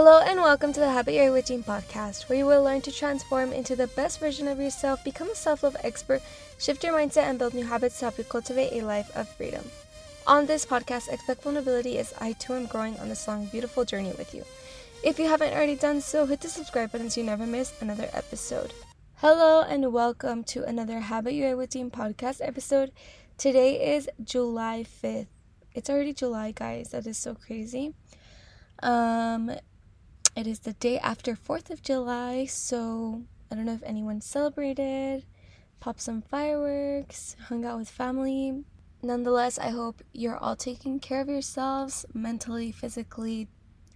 Hello and welcome to the Habit You're Witching podcast, where you will learn to transform into the best version of yourself, become a self love expert, shift your mindset, and build new habits to help you cultivate a life of freedom. On this podcast, expect vulnerability as I too am growing on this long, beautiful journey with you. If you haven't already done so, hit the subscribe button so you never miss another episode. Hello and welcome to another Habit You're Witching podcast episode. Today is July 5th. It's already July, guys. That is so crazy. Um, it is the day after 4th of July, so I don't know if anyone celebrated, popped some fireworks, hung out with family. Nonetheless, I hope you're all taking care of yourselves mentally, physically,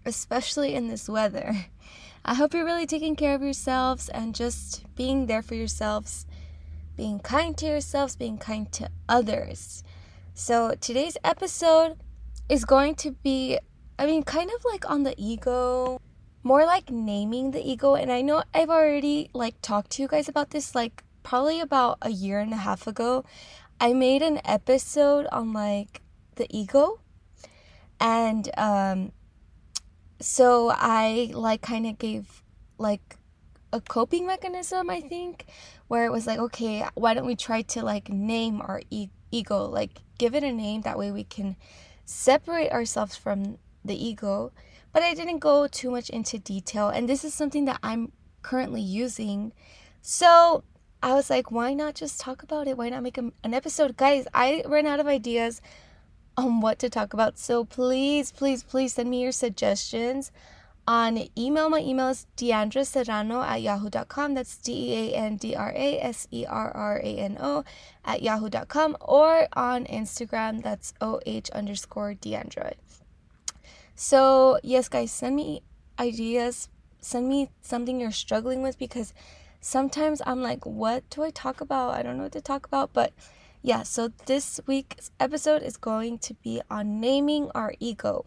especially in this weather. I hope you're really taking care of yourselves and just being there for yourselves, being kind to yourselves, being kind to others. So, today's episode is going to be, I mean, kind of like on the ego more like naming the ego and i know i've already like talked to you guys about this like probably about a year and a half ago. I made an episode on like the ego and um so i like kind of gave like a coping mechanism i think where it was like okay why don't we try to like name our e- ego? Like give it a name that way we can separate ourselves from the ego but I didn't go too much into detail. And this is something that I'm currently using. So I was like, why not just talk about it? Why not make a, an episode? Guys, I ran out of ideas on what to talk about. So please, please, please send me your suggestions on email. My email is Deandra Serrano at yahoo.com. That's D E A N D R A S E R R A N O at yahoo.com or on Instagram. That's O H underscore Deandra. So, yes, guys, send me ideas. Send me something you're struggling with because sometimes I'm like, what do I talk about? I don't know what to talk about. But yeah, so this week's episode is going to be on naming our ego.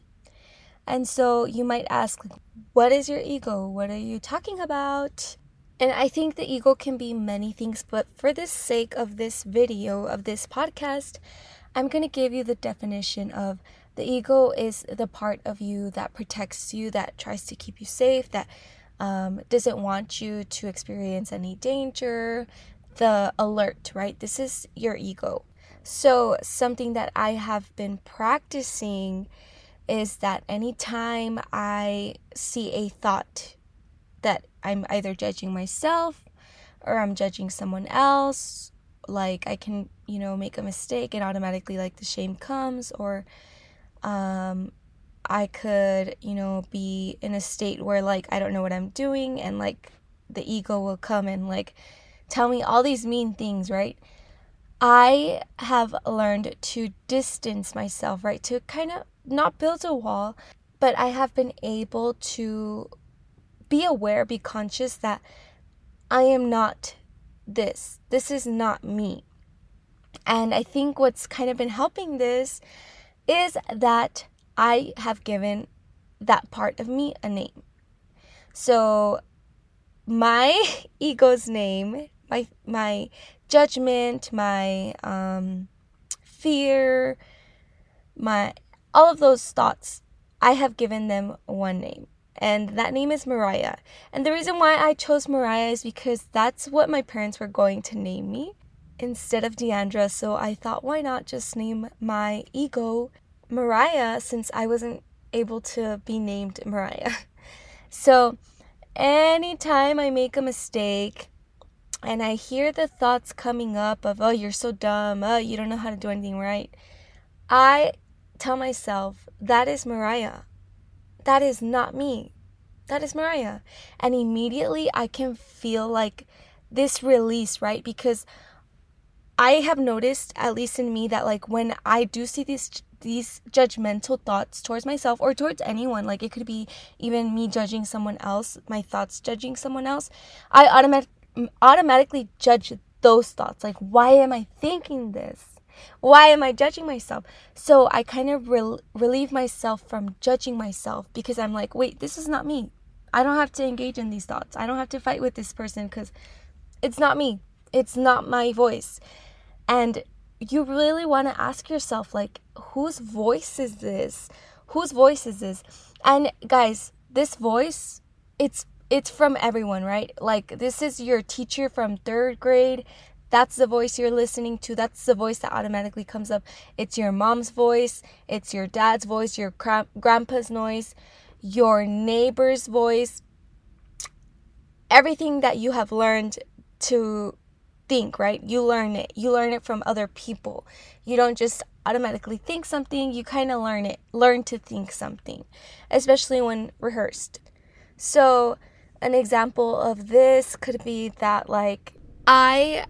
And so you might ask, what is your ego? What are you talking about? And I think the ego can be many things, but for the sake of this video, of this podcast, I'm going to give you the definition of the ego is the part of you that protects you, that tries to keep you safe, that um, doesn't want you to experience any danger. The alert, right? This is your ego. So, something that I have been practicing is that anytime I see a thought that I'm either judging myself or I'm judging someone else, like I can, you know, make a mistake and automatically like the shame comes or um, I could, you know, be in a state where like I don't know what I'm doing and like the ego will come and like tell me all these mean things, right? I have learned to distance myself, right? To kind of not build a wall, but I have been able to be aware, be conscious that I am not this. This is not me. And I think what's kind of been helping this is that I have given that part of me a name. So my ego's name, my my judgment, my um, fear, my all of those thoughts, I have given them one name. And that name is Mariah. And the reason why I chose Mariah is because that's what my parents were going to name me instead of Deandra. So I thought, why not just name my ego Mariah since I wasn't able to be named Mariah. So anytime I make a mistake and I hear the thoughts coming up of, oh, you're so dumb, oh, you don't know how to do anything right, I tell myself, that is Mariah. That is not me. That is Mariah. And immediately I can feel like this release, right? Because I have noticed, at least in me, that like when I do see these these judgmental thoughts towards myself or towards anyone, like it could be even me judging someone else, my thoughts judging someone else, I automatic automatically judge those thoughts. Like, why am I thinking this? Why am I judging myself? So I kind of re- relieve myself from judging myself because I'm like, wait, this is not me. I don't have to engage in these thoughts. I don't have to fight with this person because it's not me. It's not my voice. And you really want to ask yourself, like, whose voice is this? Whose voice is this? And guys, this voice, it's it's from everyone, right? Like this is your teacher from 3rd grade. That's the voice you're listening to. That's the voice that automatically comes up. It's your mom's voice, it's your dad's voice, your gra- grandpa's noise, your neighbor's voice. Everything that you have learned to think, right? You learn it. You learn it from other people. You don't just automatically think something, you kind of learn it, learn to think something, especially when rehearsed. So, an example of this could be that, like, I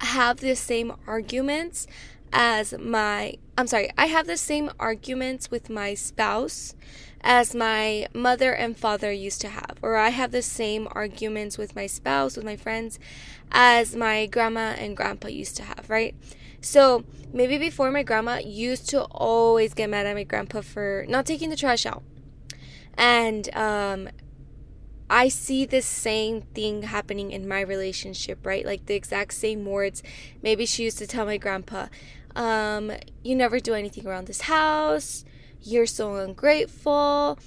have the same arguments as my, I'm sorry, I have the same arguments with my spouse as my mother and father used to have, or I have the same arguments with my spouse, with my friends, as my grandma and grandpa used to have, right? So maybe before my grandma used to always get mad at my grandpa for not taking the trash out. And um, I see the same thing happening in my relationship, right? Like the exact same words. Maybe she used to tell my grandpa, um, You never do anything around this house. You're so ungrateful.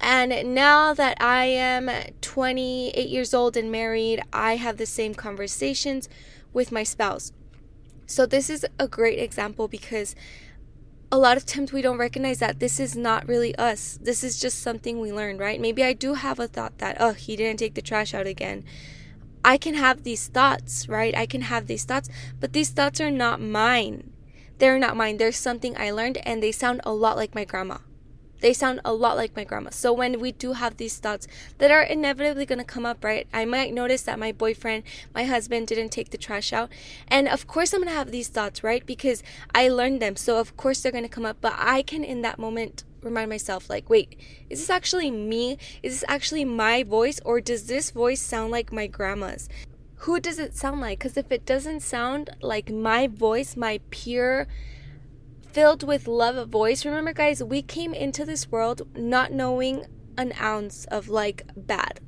And now that I am 28 years old and married, I have the same conversations with my spouse. So, this is a great example because a lot of times we don't recognize that this is not really us. This is just something we learned, right? Maybe I do have a thought that, oh, he didn't take the trash out again. I can have these thoughts, right? I can have these thoughts, but these thoughts are not mine. They're not mine. There's something I learned and they sound a lot like my grandma. They sound a lot like my grandma. So when we do have these thoughts that are inevitably going to come up, right? I might notice that my boyfriend, my husband didn't take the trash out. And of course I'm going to have these thoughts, right? Because I learned them. So of course they're going to come up, but I can in that moment remind myself like, wait, is this actually me? Is this actually my voice or does this voice sound like my grandma's? Who does it sound like? Cuz if it doesn't sound like my voice, my pure filled with love voice. Remember, guys, we came into this world not knowing an ounce of like bad.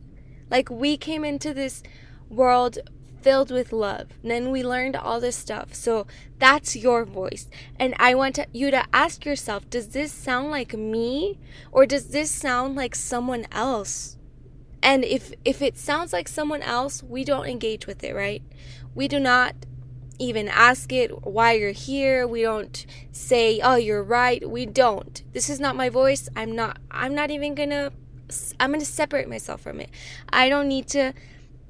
Like, we came into this world filled with love. And then we learned all this stuff. So that's your voice. And I want to, you to ask yourself does this sound like me or does this sound like someone else? And if if it sounds like someone else, we don't engage with it, right? We do not even ask it why you're here. We don't say, "Oh, you're right." We don't. This is not my voice. I'm not I'm not even going to I'm going to separate myself from it. I don't need to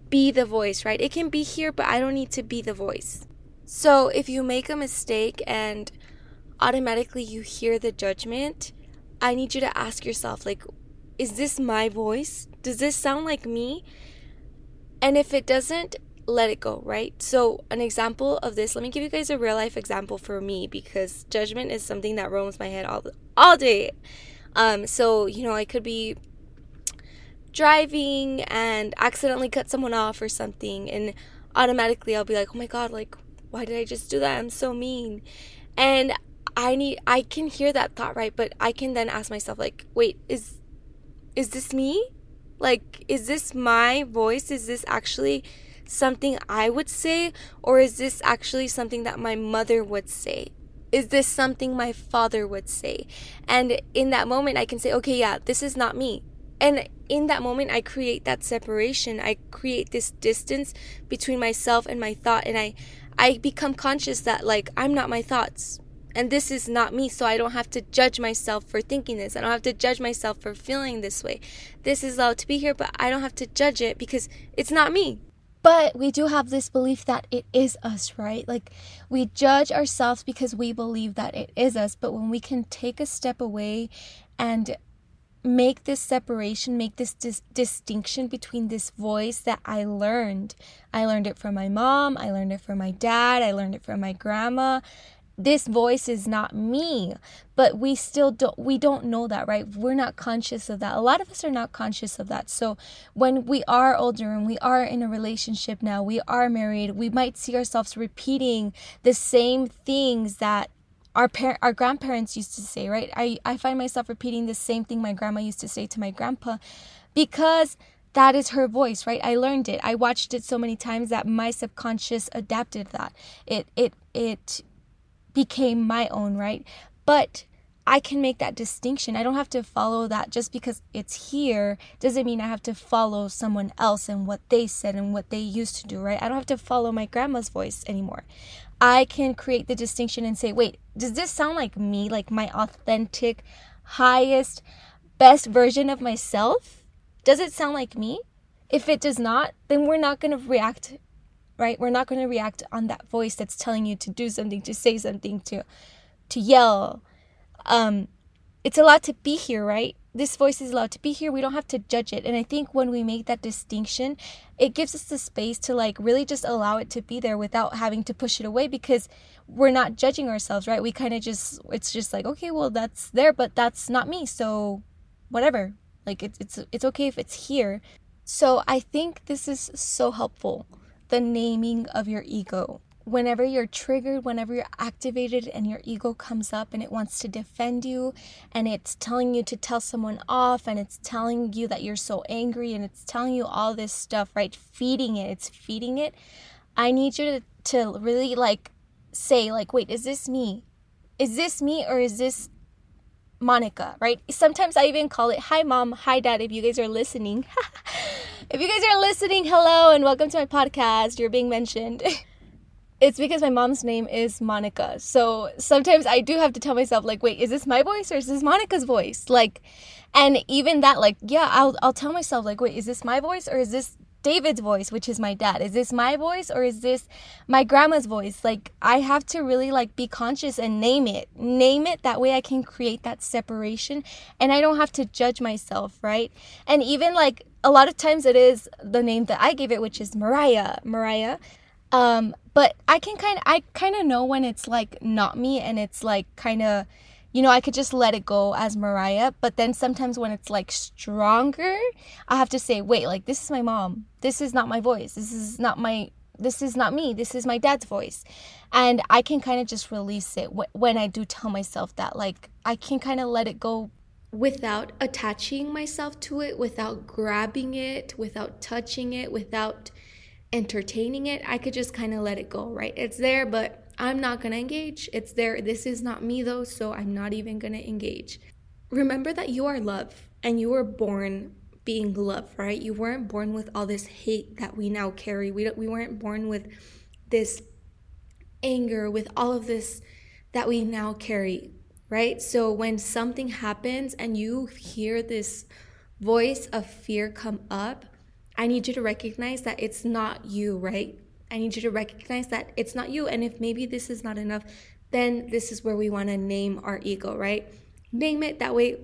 be the voice, right? It can be here, but I don't need to be the voice. So, if you make a mistake and automatically you hear the judgment, I need you to ask yourself like is this my voice? Does this sound like me? And if it doesn't, let it go, right? So, an example of this, let me give you guys a real life example for me because judgment is something that roams my head all all day. Um, so, you know, I could be driving and accidentally cut someone off or something and automatically I'll be like, "Oh my god, like why did I just do that? I'm so mean." And I need I can hear that thought, right? But I can then ask myself like, "Wait, is is this me? Like is this my voice? Is this actually something I would say, or is this actually something that my mother would say? Is this something my father would say? And in that moment, I can say, okay, yeah, this is not me. And in that moment, I create that separation. I create this distance between myself and my thought. And I, I become conscious that, like, I'm not my thoughts. And this is not me. So I don't have to judge myself for thinking this. I don't have to judge myself for feeling this way. This is allowed to be here, but I don't have to judge it because it's not me. But we do have this belief that it is us, right? Like we judge ourselves because we believe that it is us. But when we can take a step away and make this separation, make this dis- distinction between this voice that I learned. I learned it from my mom, I learned it from my dad, I learned it from my grandma, this voice is not me but we still don't we don't know that right? We're not conscious of that. A lot of us are not conscious of that. So when we are older and we are in a relationship now we are married we might see ourselves repeating the same things that our par- our grandparents used to say right? I i find myself repeating the same thing my grandma used to say to my grandpa because that is her voice right? I learned it. I watched it so many times that my subconscious adapted that. It it it became my own, right? But I can make that distinction. I don't have to follow that just because it's here doesn't mean I have to follow someone else and what they said and what they used to do, right? I don't have to follow my grandma's voice anymore. I can create the distinction and say, wait, does this sound like me, like my authentic, highest, best version of myself? Does it sound like me? If it does not, then we're not going to react, right? We're not going to react on that voice that's telling you to do something, to say something, to to yell, um, it's allowed to be here, right? This voice is allowed to be here. We don't have to judge it. And I think when we make that distinction, it gives us the space to like really just allow it to be there without having to push it away because we're not judging ourselves, right? We kind of just, it's just like, okay, well, that's there, but that's not me. So whatever. Like it's, it's, it's okay if it's here. So I think this is so helpful. The naming of your ego whenever you're triggered, whenever you're activated and your ego comes up and it wants to defend you and it's telling you to tell someone off and it's telling you that you're so angry and it's telling you all this stuff, right? Feeding it, it's feeding it. I need you to, to really like say, like, wait, is this me? Is this me or is this Monica, right? Sometimes I even call it hi mom, hi dad if you guys are listening. if you guys are listening, hello and welcome to my podcast. You're being mentioned. it's because my mom's name is Monica. So sometimes I do have to tell myself like, wait, is this my voice or is this Monica's voice? Like and even that like, yeah, I'll I'll tell myself like, wait, is this my voice or is this David's voice, which is my dad? Is this my voice or is this my grandma's voice? Like I have to really like be conscious and name it. Name it that way I can create that separation and I don't have to judge myself, right? And even like a lot of times it is the name that I gave it, which is Mariah. Mariah. Um, but I can kind of I kind of know when it's like not me and it's like kind of you know, I could just let it go as Mariah, but then sometimes when it's like stronger, I have to say, wait, like this is my mom. This is not my voice. This is not my this is not me. This is my dad's voice. And I can kind of just release it when I do tell myself that like I can kind of let it go without attaching myself to it, without grabbing it, without touching it, without entertaining it, I could just kind of let it go, right? It's there, but I'm not going to engage. It's there. This is not me though, so I'm not even going to engage. Remember that you are love and you were born being love, right? You weren't born with all this hate that we now carry. We we weren't born with this anger, with all of this that we now carry, right? So when something happens and you hear this voice of fear come up, I need you to recognize that it's not you, right? I need you to recognize that it's not you. And if maybe this is not enough, then this is where we want to name our ego, right? Name it. That way,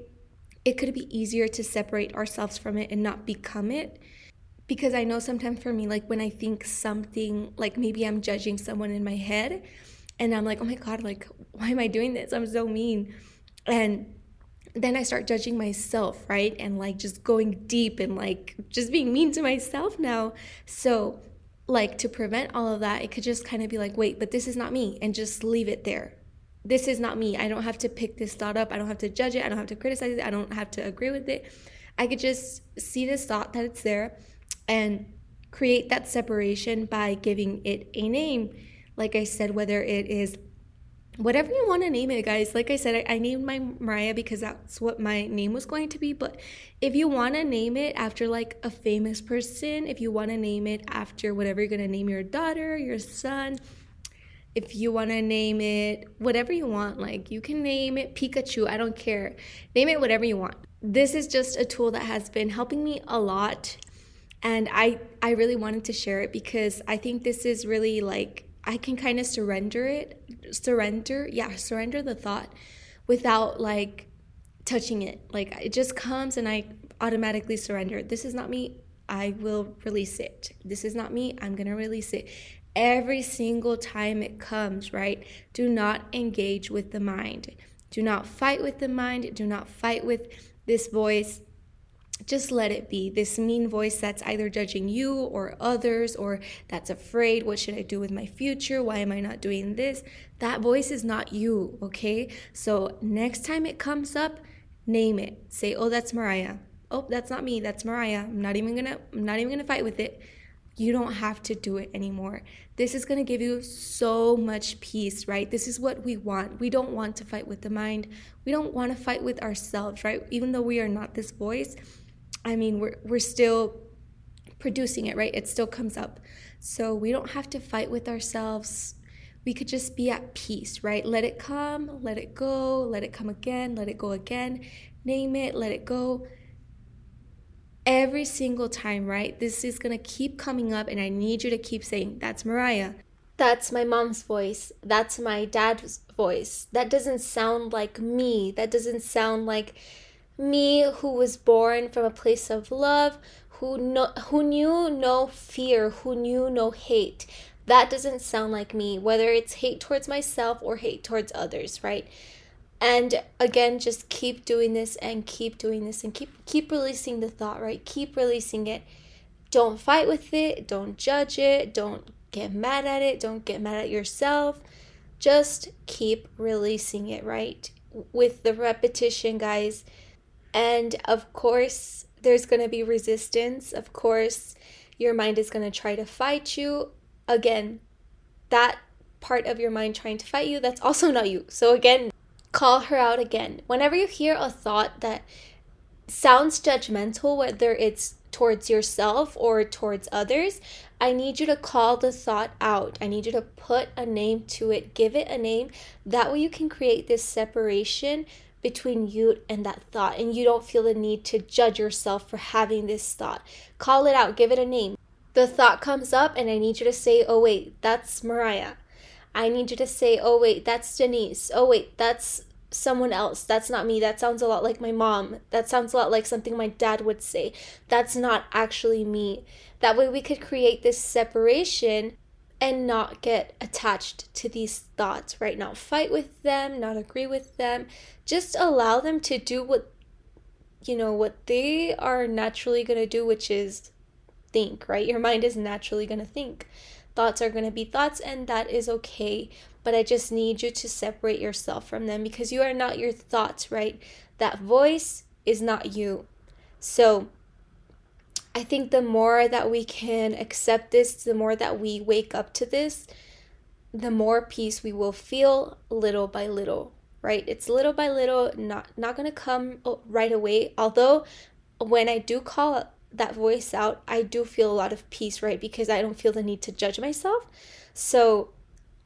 it could be easier to separate ourselves from it and not become it. Because I know sometimes for me, like when I think something, like maybe I'm judging someone in my head, and I'm like, oh my God, like, why am I doing this? I'm so mean. And then I start judging myself, right? And like just going deep and like just being mean to myself now. So, like to prevent all of that, it could just kind of be like, wait, but this is not me, and just leave it there. This is not me. I don't have to pick this thought up. I don't have to judge it. I don't have to criticize it. I don't have to agree with it. I could just see this thought that it's there and create that separation by giving it a name. Like I said, whether it is whatever you want to name it, guys. Like I said, I, I, named my Mariah because that's what my name was going to be. But if you want to name it after like a famous person, if you want to name it after whatever you're going to name your daughter, your son, if you want to name it whatever you want, like you can name it Pikachu, I don't care. Name it whatever you want. This is just a tool that has been helping me a lot. And I, I really wanted to share it because I think this is really like I can kind of surrender it, surrender, yeah, surrender the thought without like touching it. Like it just comes and I automatically surrender. This is not me. I will release it. This is not me. I'm going to release it. Every single time it comes, right? Do not engage with the mind. Do not fight with the mind. Do not fight with this voice just let it be. This mean voice that's either judging you or others or that's afraid, what should I do with my future? Why am I not doing this? That voice is not you, okay? So next time it comes up, name it. Say, "Oh, that's Mariah." "Oh, that's not me. That's Mariah." I'm not even to I'm not even to fight with it. you don't have to do it anymore. This is going to give you so much peace, right? This is what we want. We don't want to fight with the mind. We don't want to fight with ourselves, right? Even though we are not this voice, I mean, we're we're still producing it, right? It still comes up. So we don't have to fight with ourselves. We could just be at peace, right? Let it come, let it go, let it come again, let it go again. Name it, let it go every single time, right? This is gonna keep coming up, and I need you to keep saying, That's Mariah. That's my mom's voice. That's my dad's voice. That doesn't sound like me. That doesn't sound like me who was born from a place of love, who no, who knew no fear, who knew no hate. That doesn't sound like me, whether it's hate towards myself or hate towards others, right? and again just keep doing this and keep doing this and keep keep releasing the thought right? Keep releasing it. Don't fight with it. Don't judge it. Don't get mad at it. Don't get mad at yourself. Just keep releasing it right? With the repetition guys and of course there's going to be resistance of course your mind is going to try to fight you again that part of your mind trying to fight you that's also not you so again call her out again. Whenever you hear a thought that sounds judgmental, whether it's towards yourself or towards others, I need you to call the thought out. I need you to put a name to it, give it a name. That way, you can create this separation between you and that thought, and you don't feel the need to judge yourself for having this thought. Call it out, give it a name. The thought comes up, and I need you to say, Oh, wait, that's Mariah. I need you to say, Oh, wait, that's Denise. Oh, wait, that's someone else. That's not me. That sounds a lot like my mom. That sounds a lot like something my dad would say. That's not actually me. That way we could create this separation and not get attached to these thoughts, right? Not fight with them, not agree with them. Just allow them to do what you know what they are naturally going to do, which is think, right? Your mind is naturally going to think. Thoughts are going to be thoughts and that is okay but I just need you to separate yourself from them because you are not your thoughts, right? That voice is not you. So I think the more that we can accept this, the more that we wake up to this, the more peace we will feel little by little, right? It's little by little, not not going to come oh, right away. Although when I do call that voice out, I do feel a lot of peace, right? Because I don't feel the need to judge myself. So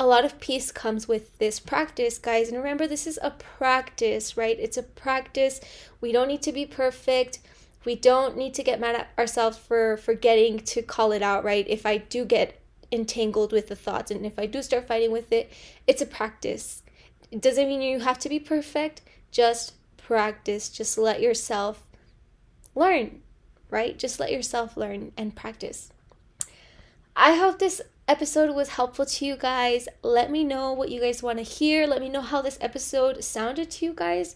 a lot of peace comes with this practice, guys. And remember, this is a practice, right? It's a practice. We don't need to be perfect. We don't need to get mad at ourselves for forgetting to call it out, right? If I do get entangled with the thoughts and if I do start fighting with it, it's a practice. It doesn't mean you have to be perfect, just practice. Just let yourself learn, right? Just let yourself learn and practice. I hope this episode was helpful to you guys. Let me know what you guys want to hear. Let me know how this episode sounded to you guys.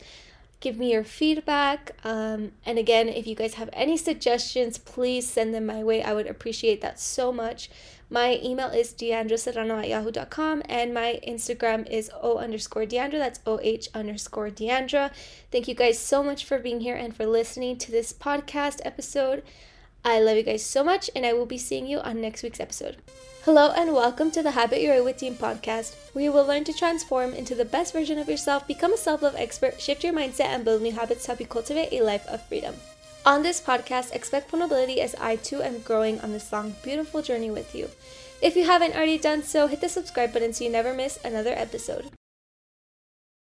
Give me your feedback. Um, and again, if you guys have any suggestions, please send them my way. I would appreciate that so much. My email is deandraserrano at yahoo.com and my Instagram is o underscore deandra. That's oh underscore deandra. Thank you guys so much for being here and for listening to this podcast episode. I love you guys so much, and I will be seeing you on next week's episode. Hello, and welcome to the Habit Your Way with Team podcast, where you will learn to transform into the best version of yourself, become a self love expert, shift your mindset, and build new habits to help you cultivate a life of freedom. On this podcast, expect vulnerability as I too am growing on this long, beautiful journey with you. If you haven't already done so, hit the subscribe button so you never miss another episode.